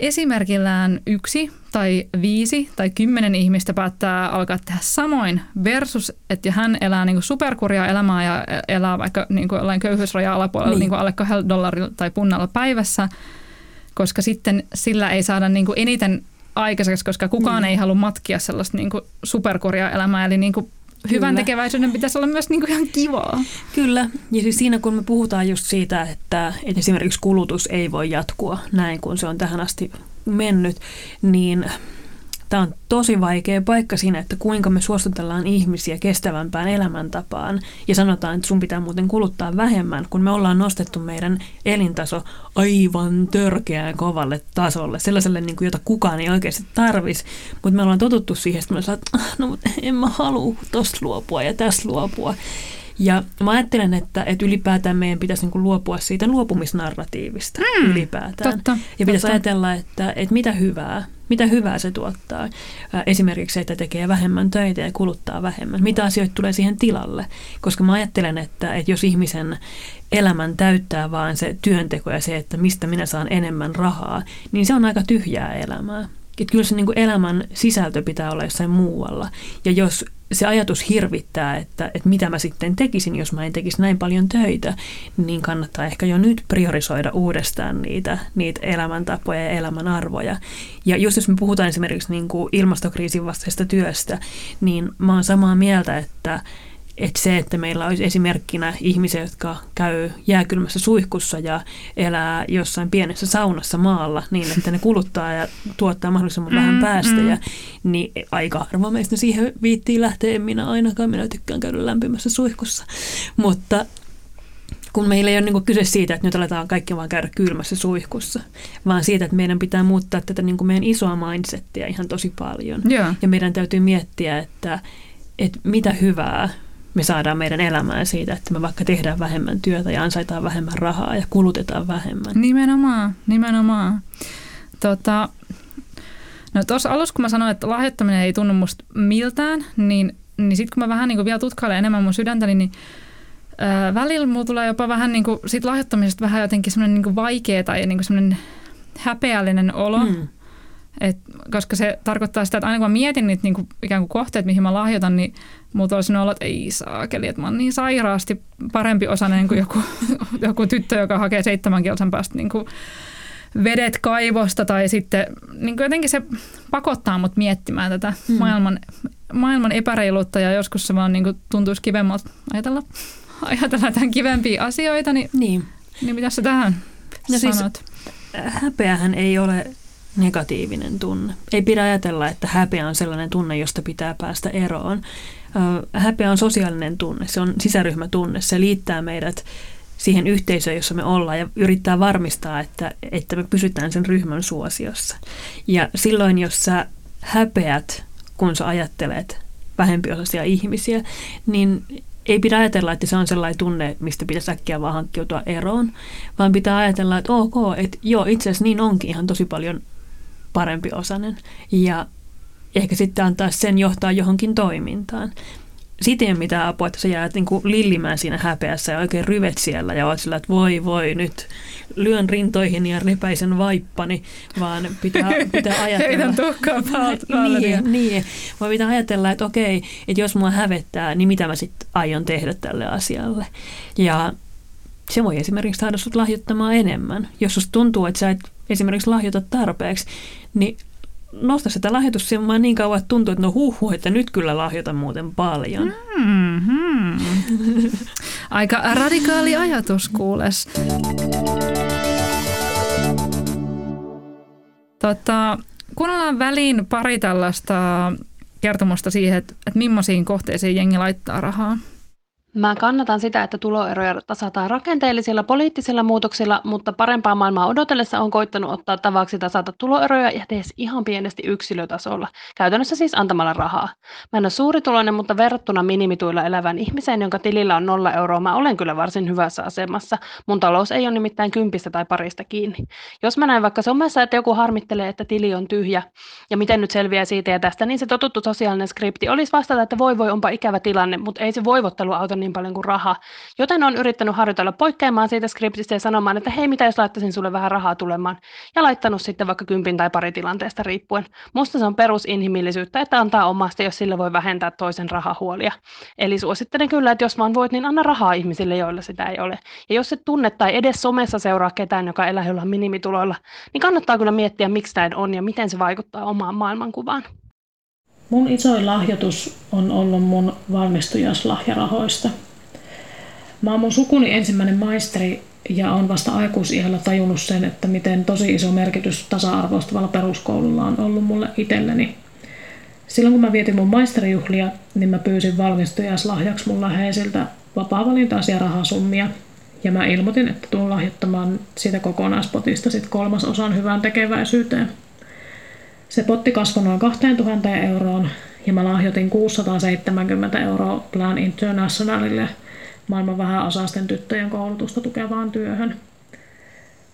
Speaker 2: esimerkillään yksi tai viisi tai kymmenen ihmistä päättää alkaa tehdä samoin versus, että hän elää niin superkurjaa elämää ja elää vaikka niin kuin jollain köyhyysraja alapuolella niin. Niin kuin alle kahdella dollarilla tai punnalla päivässä, koska sitten sillä ei saada niin kuin eniten aikaiseksi, koska kukaan mm. ei halua matkia sellaista niin kuin superkorjaa-elämää. Eli niin kuin hyvän tekeväisyyden pitäisi olla myös niin kuin ihan kivaa.
Speaker 3: Kyllä. Ja siis siinä kun me puhutaan just siitä, että, että esimerkiksi kulutus ei voi jatkua näin, kun se on tähän asti mennyt, niin Tämä on tosi vaikea paikka siinä, että kuinka me suostutellaan ihmisiä kestävämpään elämäntapaan. Ja sanotaan, että sun pitää muuten kuluttaa vähemmän, kun me ollaan nostettu meidän elintaso aivan törkeään kovalle tasolle, sellaiselle, niin kuin, jota kukaan ei oikeasti tarvisi, mutta me ollaan totuttu siihen, että me saat, ah, no en mä halua tosta luopua ja tässä luopua. Ja mä ajattelen, että, että ylipäätään meidän pitäisi niin kuin luopua siitä luopumisnarratiivista mm, ylipäätään. Totta, ja pitäisi totta. ajatella, että, että mitä hyvää, mitä hyvää se tuottaa. Esimerkiksi se, että tekee vähemmän töitä ja kuluttaa vähemmän. Mitä asioita tulee siihen tilalle? Koska mä ajattelen, että, että jos ihmisen elämän täyttää vaan se työnteko ja se, että mistä minä saan enemmän rahaa, niin se on aika tyhjää elämää. Että kyllä se niin kuin elämän sisältö pitää olla jossain muualla. Ja jos se ajatus hirvittää, että, että mitä mä sitten tekisin, jos mä en tekisi näin paljon töitä, niin kannattaa ehkä jo nyt priorisoida uudestaan niitä, niitä elämäntapoja ja elämänarvoja. Ja just jos me puhutaan esimerkiksi niin kuin ilmastokriisin vastaista työstä, niin mä oon samaa mieltä, että, että se, että meillä olisi esimerkkinä ihmisiä, jotka käy jääkylmässä suihkussa ja elää jossain pienessä saunassa maalla niin, että ne kuluttaa ja tuottaa mahdollisimman vähän mm, päästöjä, mm. niin aika harva meistä siihen viittiin lähteä. En minä ainakaan, minä tykkään käydä lämpimässä suihkussa. Mutta kun meillä ei ole niin kyse siitä, että nyt aletaan kaikki vaan käydä kylmässä suihkussa, vaan siitä, että meidän pitää muuttaa tätä niin meidän isoa mindsettiä ihan tosi paljon. Yeah. Ja meidän täytyy miettiä, että, että mitä hyvää me saadaan meidän elämään siitä, että me vaikka tehdään vähemmän työtä ja ansaitaan vähemmän rahaa ja kulutetaan vähemmän.
Speaker 2: Nimenomaan, nimenomaan. Tota, no tuossa alussa, kun mä sanoin, että lahjoittaminen ei tunnu musta miltään, niin, niin sitten kun mä vähän niin kuin vielä tutkailen enemmän mun sydäntäni, niin ää, välillä mulla tulee jopa vähän niin kuin siitä lahjoittamisesta vähän jotenkin semmoinen niin vaikea tai niin kuin semmoinen häpeällinen olo. Hmm. Et, koska se tarkoittaa sitä, että aina kun mä mietin niitä niin kuin, ikään kuin kohteet, mihin mä lahjoitan, niin mulla olisi ollut, että ei saakeli, että mä oon niin sairaasti parempi osainen kuin joku, *laughs* joku tyttö, joka hakee seitsemän kilsan päästä niin kuin vedet kaivosta tai sitten niin kuin jotenkin se pakottaa mut miettimään tätä hmm. maailman, maailman epäreiluutta ja joskus se vaan niin kuin tuntuisi kivemmalta ajatella, *laughs* ajatella jotain kivempiä asioita, niin, niin. niin mitä sä tähän no siis sanot?
Speaker 3: Siis, häpeähän ei ole negatiivinen tunne. Ei pidä ajatella, että häpeä on sellainen tunne, josta pitää päästä eroon. Häpeä on sosiaalinen tunne, se on sisäryhmätunne, se liittää meidät siihen yhteisöön, jossa me ollaan ja yrittää varmistaa, että, että me pysytään sen ryhmän suosiossa. Ja silloin, jos sä häpeät, kun sä ajattelet vähempiosaisia ihmisiä, niin ei pidä ajatella, että se on sellainen tunne, mistä pitäisi äkkiä vaan hankkiutua eroon, vaan pitää ajatella, että ok, että joo, itse asiassa niin onkin ihan tosi paljon parempi osainen. Ja ehkä sitten antaa sen johtaa johonkin toimintaan. Sitten ei ole mitään apua, että sä jäät niin kuin lillimään siinä häpeässä ja oikein ryvet siellä ja oot sillä, että voi voi nyt lyön rintoihin ja repäisen vaippani, vaan pitää, pitää *laughs* ajatella.
Speaker 2: Heitän tuhkaa *laughs* päälle.
Speaker 3: niin, niin, vaan pitää ajatella, että okei, että jos mua hävettää, niin mitä mä sitten aion tehdä tälle asialle. Ja se voi esimerkiksi saada sut lahjoittamaan enemmän. Jos susta tuntuu, että sä et esimerkiksi lahjoita tarpeeksi, niin nosta sitä lahjoitussummaa niin kauan, että tuntuu, että no huhu, että nyt kyllä lahjoitan muuten paljon. Mm-hmm.
Speaker 2: Aika radikaali ajatus kuules. Tota, kuunnellaan väliin pari tällaista kertomusta siihen, että, että millaisiin kohteisiin jengi laittaa rahaa.
Speaker 1: Mä kannatan sitä, että tuloeroja tasataan rakenteellisilla poliittisilla muutoksilla, mutta parempaa maailmaa odotellessa on koittanut ottaa tavaksi tasata tuloeroja ja tees ihan pienesti yksilötasolla, käytännössä siis antamalla rahaa. Mä en ole suurituloinen, mutta verrattuna minimituilla elävän ihmiseen, jonka tilillä on nolla euroa, mä olen kyllä varsin hyvässä asemassa. Mun talous ei ole nimittäin kympistä tai parista kiinni. Jos mä näen vaikka somessa, että joku harmittelee, että tili on tyhjä, ja miten nyt selviää siitä ja tästä, niin se totuttu sosiaalinen skripti olisi vastata, että voi voi, onpa ikävä tilanne, mutta ei se voivottelu auta niin paljon kuin raha. Joten on yrittänyt harjoitella poikkeamaan siitä skriptistä ja sanomaan, että hei, mitä jos laittaisin sulle vähän rahaa tulemaan. Ja laittanut sitten vaikka kympin tai pari tilanteesta riippuen. Musta se on perusinhimillisyyttä, että antaa omasta, jos sillä voi vähentää toisen rahahuolia. Eli suosittelen kyllä, että jos vaan voit, niin anna rahaa ihmisille, joilla sitä ei ole. Ja jos et tunne tai edes somessa seuraa ketään, joka elää jollain minimituloilla, niin kannattaa kyllä miettiä, miksi näin on ja miten se vaikuttaa omaan maailmankuvaan.
Speaker 4: Mun isoin lahjoitus on ollut mun valmistujaslahjarahoista. Mä oon mun sukuni ensimmäinen maisteri ja on vasta aikuisiällä tajunnut sen, että miten tosi iso merkitys tasa-arvoistavalla peruskoululla on ollut mulle itselleni. Silloin kun mä vietin mun maisterijuhlia, niin mä pyysin valmistujaslahjaksi mun läheisiltä vapaa-valintaisia rahasummia. Ja mä ilmoitin, että tuun lahjoittamaan siitä kokonaispotista sit kolmasosan hyvään tekeväisyyteen. Se potti kasvoi noin 2000 euroon ja mä lahjoitin 670 euroa Plan Internationalille maailman vähäosaisten tyttöjen koulutusta tukevaan työhön.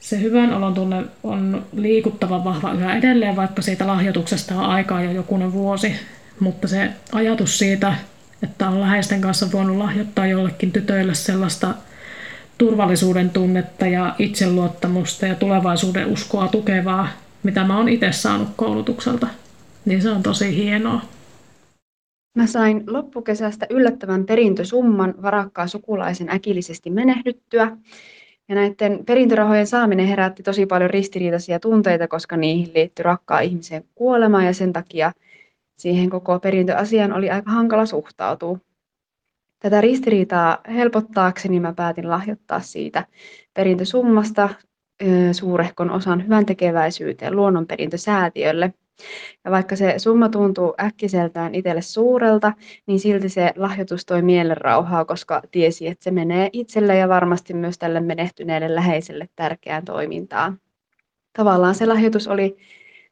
Speaker 4: Se hyvän olon tunne on liikuttavan vahva yhä edelleen, vaikka siitä lahjoituksesta on aikaa jo jokunen vuosi. Mutta se ajatus siitä, että on läheisten kanssa voinut lahjoittaa jollekin tytöille sellaista turvallisuuden tunnetta ja itseluottamusta ja tulevaisuuden uskoa tukevaa mitä mä oon itse saanut koulutukselta, niin se on tosi hienoa.
Speaker 5: Mä sain loppukesästä yllättävän perintösumman varakkaan sukulaisen äkillisesti menehdyttyä. Ja näiden perintörahojen saaminen herätti tosi paljon ristiriitaisia tunteita, koska niihin liittyi rakkaan ihmisen kuolema ja sen takia siihen koko perintöasiaan oli aika hankala suhtautua. Tätä ristiriitaa helpottaakseni mä päätin lahjoittaa siitä perintösummasta suurehkon osan hyvän tekeväisyyteen luonnonperintösäätiölle. Ja vaikka se summa tuntuu äkkiseltään itselle suurelta, niin silti se lahjoitus toi mielen rauhaa, koska tiesi, että se menee itselle ja varmasti myös tälle menehtyneelle läheiselle tärkeään toimintaan. Tavallaan se lahjoitus oli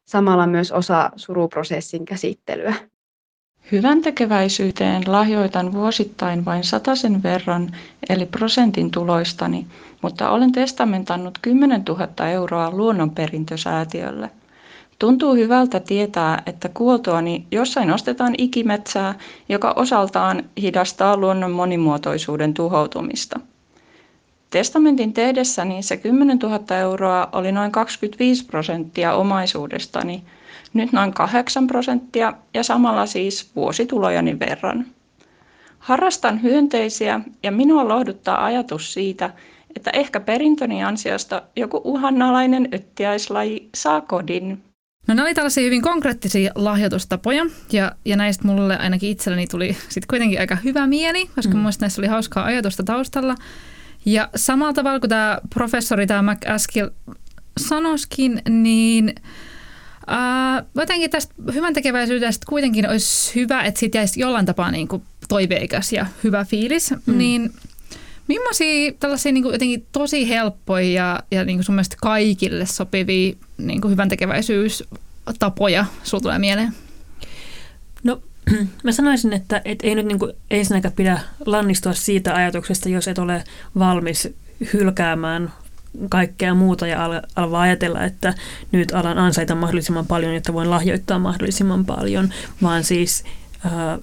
Speaker 5: samalla myös osa suruprosessin käsittelyä.
Speaker 6: Hyvän tekeväisyyteen lahjoitan vuosittain vain sataisen verran, eli prosentin tuloistani, mutta olen testamentannut 10 000 euroa luonnonperintösäätiölle. Tuntuu hyvältä tietää, että kuoltuani jossain ostetaan ikimetsää, joka osaltaan hidastaa luonnon monimuotoisuuden tuhoutumista. Testamentin tehdessäni se 10 000 euroa oli noin 25 prosenttia omaisuudestani, nyt noin 8 prosenttia ja samalla siis vuositulojani verran. Harrastan hyönteisiä ja minua lohduttaa ajatus siitä, että ehkä perintöni ansiosta joku uhanalainen yttiäislaji saa kodin.
Speaker 2: No nämä oli tällaisia hyvin konkreettisia lahjoitustapoja ja, ja näistä mulle ainakin itselleni tuli sitten kuitenkin aika hyvä mieli, koska mm. mielestäni näissä oli hauskaa ajatusta taustalla. Ja samalla tavalla kuin tämä professori, tämä McAskill sanoskin, niin Uh, jotenkin tästä hyvän tekeväisyydestä kuitenkin olisi hyvä, että siitä jäisi jollain tapaa niin kuin toiveikas ja hyvä fiilis. Mm. Niin millaisia tällaisia niin kuin jotenkin tosi helppoja ja, ja niin kuin sun mielestä kaikille sopivia niin kuin hyvän tekeväisyystapoja sulla tulee mieleen?
Speaker 3: No *clears throat* mä sanoisin, että et ei nyt niin kuin ensinnäkään pidä lannistua siitä ajatuksesta, jos et ole valmis hylkäämään kaikkea muuta ja alkaa ajatella, että nyt alan ansaita mahdollisimman paljon, jotta voin lahjoittaa mahdollisimman paljon, vaan siis äh,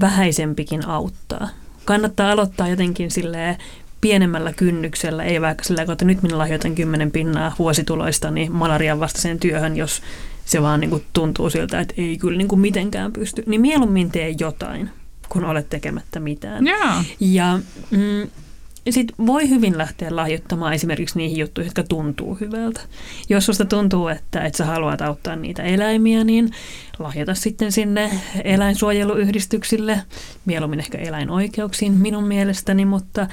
Speaker 3: vähäisempikin auttaa. Kannattaa aloittaa jotenkin silleen pienemmällä kynnyksellä, ei vaikka sillä että nyt minä lahjoitan kymmenen pinnaa vuosituloista niin malarian vastaiseen työhön, jos se vaan niin kuin tuntuu siltä, että ei kyllä niin kuin mitenkään pysty. Niin mieluummin tee jotain, kun olet tekemättä mitään.
Speaker 2: Yeah.
Speaker 3: Ja mm, sitten voi hyvin lähteä lahjoittamaan esimerkiksi niihin juttuihin, jotka tuntuu hyvältä. Jos susta tuntuu, että et sä haluat auttaa niitä eläimiä, niin lahjoita sitten sinne eläinsuojeluyhdistyksille, mieluummin ehkä eläinoikeuksiin minun mielestäni, mutta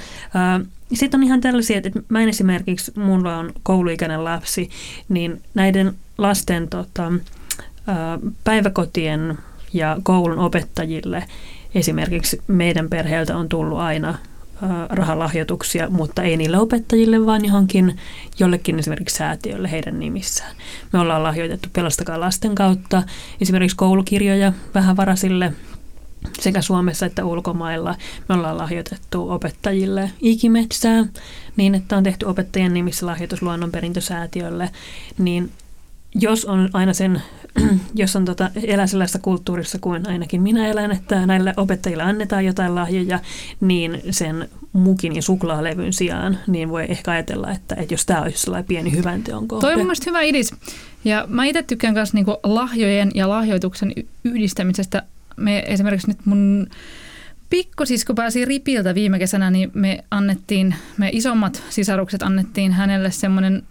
Speaker 3: sitten on ihan tällaisia, että mä en esimerkiksi, mulla on kouluikäinen lapsi, niin näiden lasten tota, äh, päiväkotien ja koulun opettajille esimerkiksi meidän perheeltä on tullut aina rahalahjoituksia, mutta ei niille opettajille, vaan johonkin jollekin esimerkiksi säätiölle heidän nimissään. Me ollaan lahjoitettu Pelastakaa lasten kautta esimerkiksi koulukirjoja vähävarasille sekä Suomessa että ulkomailla. Me ollaan lahjoitettu opettajille ikimetsää niin, että on tehty opettajien nimissä lahjoitus luonnonperintösäätiölle. Niin jos on aina sen, *clears throat* jos on tota, elää sellaisessa kulttuurissa kuin ainakin minä elän, että näille opettajille annetaan jotain lahjoja, niin sen mukin ja suklaalevyn sijaan, niin voi ehkä ajatella, että, että jos tämä olisi sellainen pieni hyvän teon kohde.
Speaker 2: Toi on mun hyvä idis. Ja mä itse tykkään myös niinku lahjojen ja lahjoituksen yhdistämisestä. Me esimerkiksi nyt mun pikkosisko pääsi ripiltä viime kesänä, niin me annettiin, me isommat sisarukset annettiin hänelle semmoinen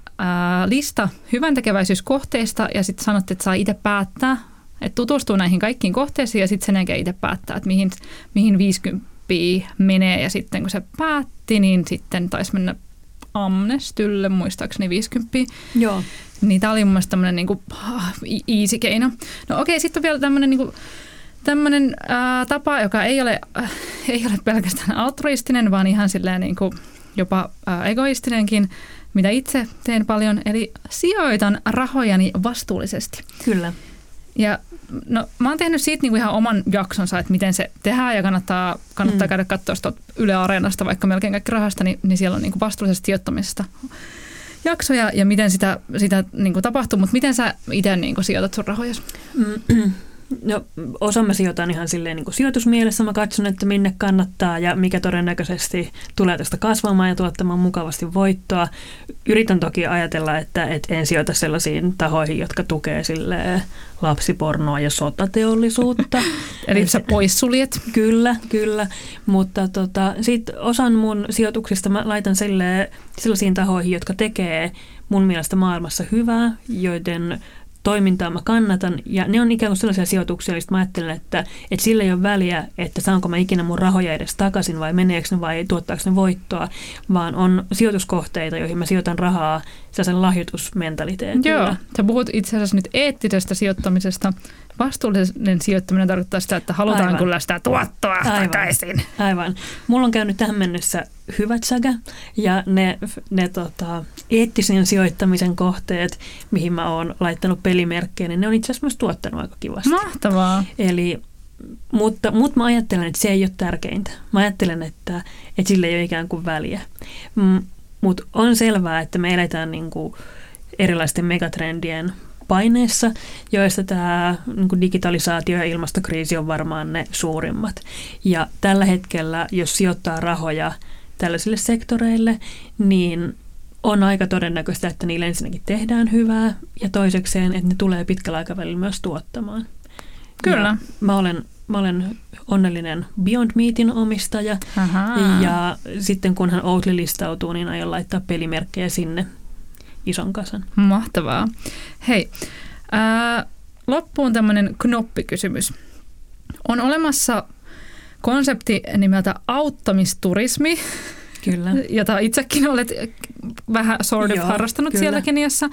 Speaker 2: lista hyvän tekeväisyyskohteista ja sitten sanottiin, että saa itse päättää, että tutustuu näihin kaikkiin kohteisiin ja sitten sen itse päättää, että mihin, mihin 50 menee ja sitten kun se päätti, niin sitten taisi mennä Amnestylle, muistaakseni 50.
Speaker 3: Joo.
Speaker 2: Niin tämä oli mun mielestä tämmöinen niin easy keino. No okei, sitten on vielä tämmöinen niin tämmöinen ää, tapa, joka ei ole, äh, ei ole pelkästään altruistinen, vaan ihan silleen niin kuin jopa ää, egoistinenkin, mitä itse teen paljon, eli sijoitan rahojani vastuullisesti.
Speaker 3: Kyllä.
Speaker 2: Ja no, mä oon tehnyt siitä niinku ihan oman jaksonsa, että miten se tehdään ja kannattaa, kannattaa mm. käydä katsoa Yle Areenasta, vaikka melkein kaikki rahasta, niin, niin siellä on niinku vastuullisesta sijoittamisesta jaksoja ja miten sitä, sitä niinku tapahtuu, mutta miten sä itse niinku sijoitat sun rahoja?
Speaker 3: Mm. *clears throat* No osa mä sijoitan ihan silleen niin kuin sijoitusmielessä. Mä katson, että minne kannattaa ja mikä todennäköisesti tulee tästä kasvamaan ja tuottamaan mukavasti voittoa. Yritän toki ajatella, että, että en sijoita sellaisiin tahoihin, jotka tukee sille lapsipornoa ja sotateollisuutta. *laughs*
Speaker 2: Eli sä poissuljet?
Speaker 3: Kyllä, kyllä. Mutta tota, sitten osan mun sijoituksista mä laitan sille, sellaisiin tahoihin, jotka tekee mun mielestä maailmassa hyvää, joiden toimintaa mä kannatan. Ja ne on ikään kuin sellaisia sijoituksia, joista mä ajattelen, että, että sillä ei ole väliä, että saanko mä ikinä mun rahoja edes takaisin vai meneekö ne vai tuottaako ne voittoa, vaan on sijoituskohteita, joihin mä sijoitan rahaa sellaisen lahjoitusmentaliteetillä.
Speaker 2: Joo, sä puhut itse asiassa nyt eettisestä sijoittamisesta. Vastuullinen sijoittaminen tarkoittaa sitä, että halutaan Aivan. kyllä sitä tuottoa Aivan. takaisin.
Speaker 3: Aivan. Mulla on käynyt tähän mennessä hyvät säkä ja ne, ne tota, eettisen sijoittamisen kohteet, mihin mä oon laittanut pelimerkkejä, niin ne on itse asiassa myös tuottanut aika kivasti.
Speaker 2: Mahtavaa.
Speaker 3: Eli, mutta, mutta mä ajattelen, että se ei ole tärkeintä. Mä ajattelen, että, että sillä ei ole ikään kuin väliä. Mutta on selvää, että me eletään niin kuin erilaisten megatrendien paineessa, joista tämä niin digitalisaatio ja ilmastokriisi on varmaan ne suurimmat. Ja tällä hetkellä, jos sijoittaa rahoja tällaisille sektoreille, niin on aika todennäköistä, että niille ensinnäkin tehdään hyvää ja toisekseen, että ne tulee pitkällä aikavälillä myös tuottamaan.
Speaker 2: Kyllä.
Speaker 3: Ja mä olen, mä olen onnellinen Beyond Meatin omistaja Aha. ja sitten kun hän Oatly listautuu, niin aion laittaa pelimerkkejä sinne ison kasan.
Speaker 2: Mahtavaa. Hei, ää, loppuun tämmöinen knoppikysymys. On olemassa konsepti nimeltä auttamisturismi,
Speaker 3: Kyllä. *laughs*
Speaker 2: jota itsekin olet vähän sort of Joo, harrastanut kyllä. siellä Keniassa.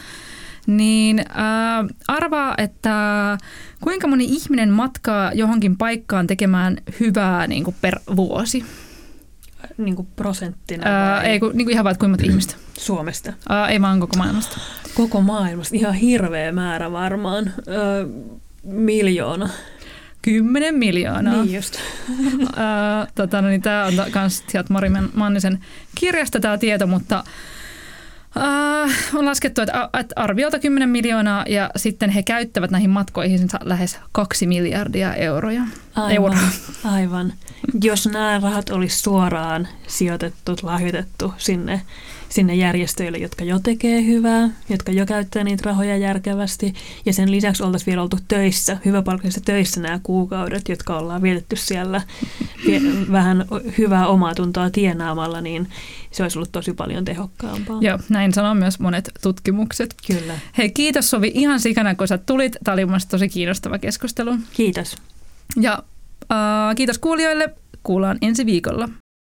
Speaker 2: Niin äh, arvaa, että kuinka moni ihminen matkaa johonkin paikkaan tekemään hyvää niin kuin per vuosi?
Speaker 3: Niin kuin prosenttina?
Speaker 2: Äh, ei, kun, niin kuin ihan vaan, kuinka monta ihmistä?
Speaker 3: Suomesta.
Speaker 2: Äh, ei vaan koko maailmasta.
Speaker 3: Koko maailmasta. Ihan hirveä määrä varmaan. Äh, miljoona.
Speaker 2: 10 miljoonaa.
Speaker 3: Niin just. *laughs*
Speaker 2: tota, no niin, tämä on myös sieltä Mari Mannisen kirjasta tämä tieto, mutta uh, on laskettu, että, että arviolta 10 miljoonaa ja sitten he käyttävät näihin matkoihin lähes 2 miljardia euroja.
Speaker 3: Aivan, euroa. aivan. Jos nämä rahat olisi suoraan sijoitettu, lahjoitettu sinne sinne järjestöille, jotka jo tekee hyvää, jotka jo käyttää niitä rahoja järkevästi. Ja sen lisäksi oltaisiin vielä oltu töissä, hyväpalkkaisissa töissä nämä kuukaudet, jotka ollaan vietetty siellä vähän hyvää omaa tuntoa tienaamalla, niin se olisi ollut tosi paljon tehokkaampaa.
Speaker 2: Joo, näin sanoo myös monet tutkimukset.
Speaker 3: Kyllä.
Speaker 2: Hei, kiitos Sovi ihan sikana, kun sä tulit. Tämä oli mielestäni tosi kiinnostava keskustelu.
Speaker 3: Kiitos.
Speaker 2: Ja äh, kiitos kuulijoille. Kuullaan ensi viikolla.